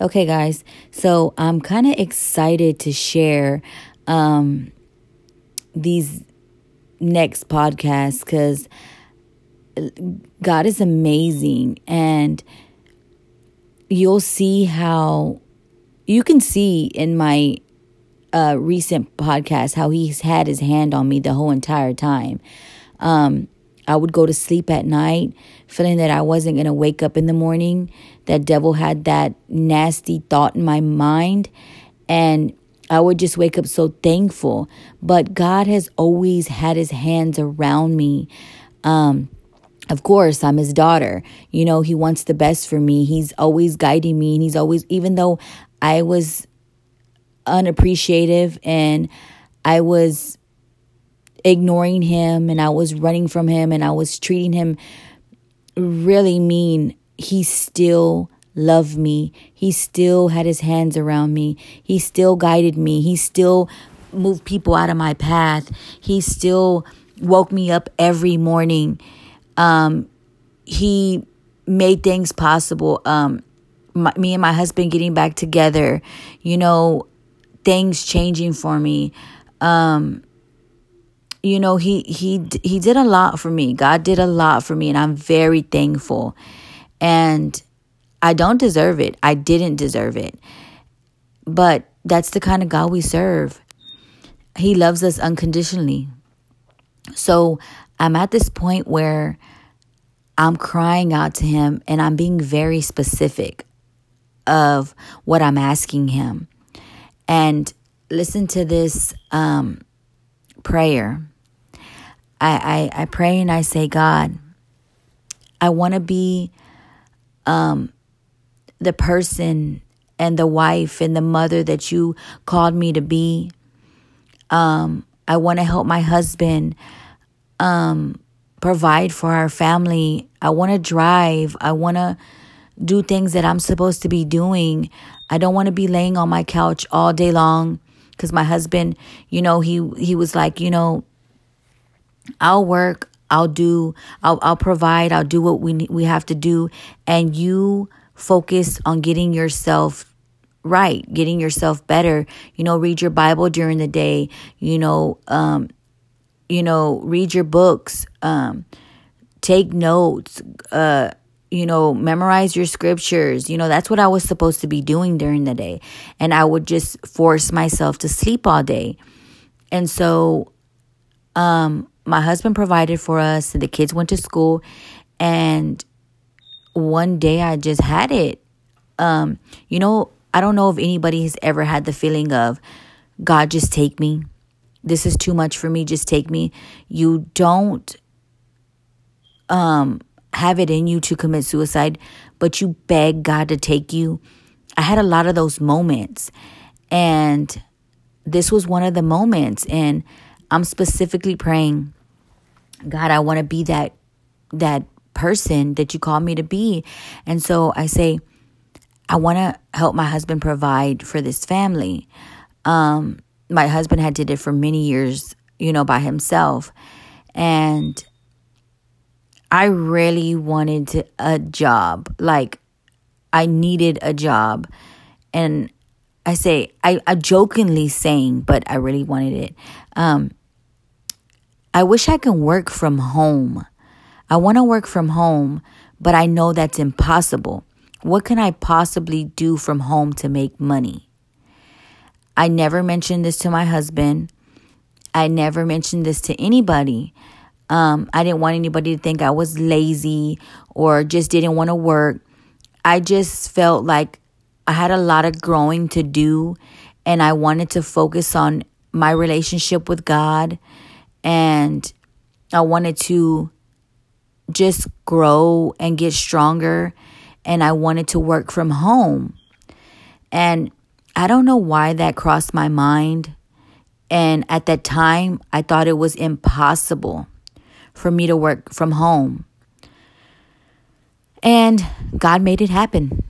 Okay, guys, so I'm kind of excited to share um, these next podcasts because God is amazing, and you'll see how you can see in my uh, recent podcast how he's had his hand on me the whole entire time. Um, I would go to sleep at night feeling that I wasn't going to wake up in the morning. That devil had that nasty thought in my mind. And I would just wake up so thankful. But God has always had his hands around me. Um, of course, I'm his daughter. You know, he wants the best for me. He's always guiding me. And he's always, even though I was unappreciative and I was ignoring him and I was running from him and I was treating him really mean, he still loved me. He still had his hands around me. He still guided me. He still moved people out of my path. He still woke me up every morning. Um, he made things possible. Um, my, me and my husband getting back together, you know, things changing for me. Um, you know he he he did a lot for me. God did a lot for me and i'm very thankful. And i don't deserve it. I didn't deserve it. But that's the kind of god we serve. He loves us unconditionally. So i'm at this point where i'm crying out to him and i'm being very specific of what i'm asking him. And listen to this um, prayer I, I, I pray and I say, God, I want to be um, the person and the wife and the mother that you called me to be. Um, I want to help my husband um, provide for our family. I want to drive. I want to do things that I'm supposed to be doing. I don't want to be laying on my couch all day long because my husband, you know, he he was like, you know, I'll work, I'll do, I'll, I'll provide, I'll do what we we have to do, and you focus on getting yourself right, getting yourself better. You know, read your Bible during the day. You know, um, you know, read your books, um, take notes. Uh, you know, memorize your scriptures. You know, that's what I was supposed to be doing during the day. And I would just force myself to sleep all day. And so um my husband provided for us, the kids went to school, and one day I just had it. Um, you know, I don't know if anybody has ever had the feeling of God just take me. This is too much for me, just take me. You don't um have it in you to commit suicide, but you beg God to take you. I had a lot of those moments and this was one of the moments and I'm specifically praying, God, I want to be that that person that you call me to be. And so I say, I want to help my husband provide for this family. Um, my husband had did it for many years, you know, by himself. And I really wanted to, a job. Like I needed a job. And I say, I, I jokingly saying, but I really wanted it. Um, I wish I can work from home. I want to work from home, but I know that's impossible. What can I possibly do from home to make money? I never mentioned this to my husband. I never mentioned this to anybody. Um, I didn't want anybody to think I was lazy or just didn't want to work. I just felt like I had a lot of growing to do and I wanted to focus on my relationship with God and I wanted to just grow and get stronger and I wanted to work from home. And I don't know why that crossed my mind. And at that time, I thought it was impossible for me to work from home. And God made it happen.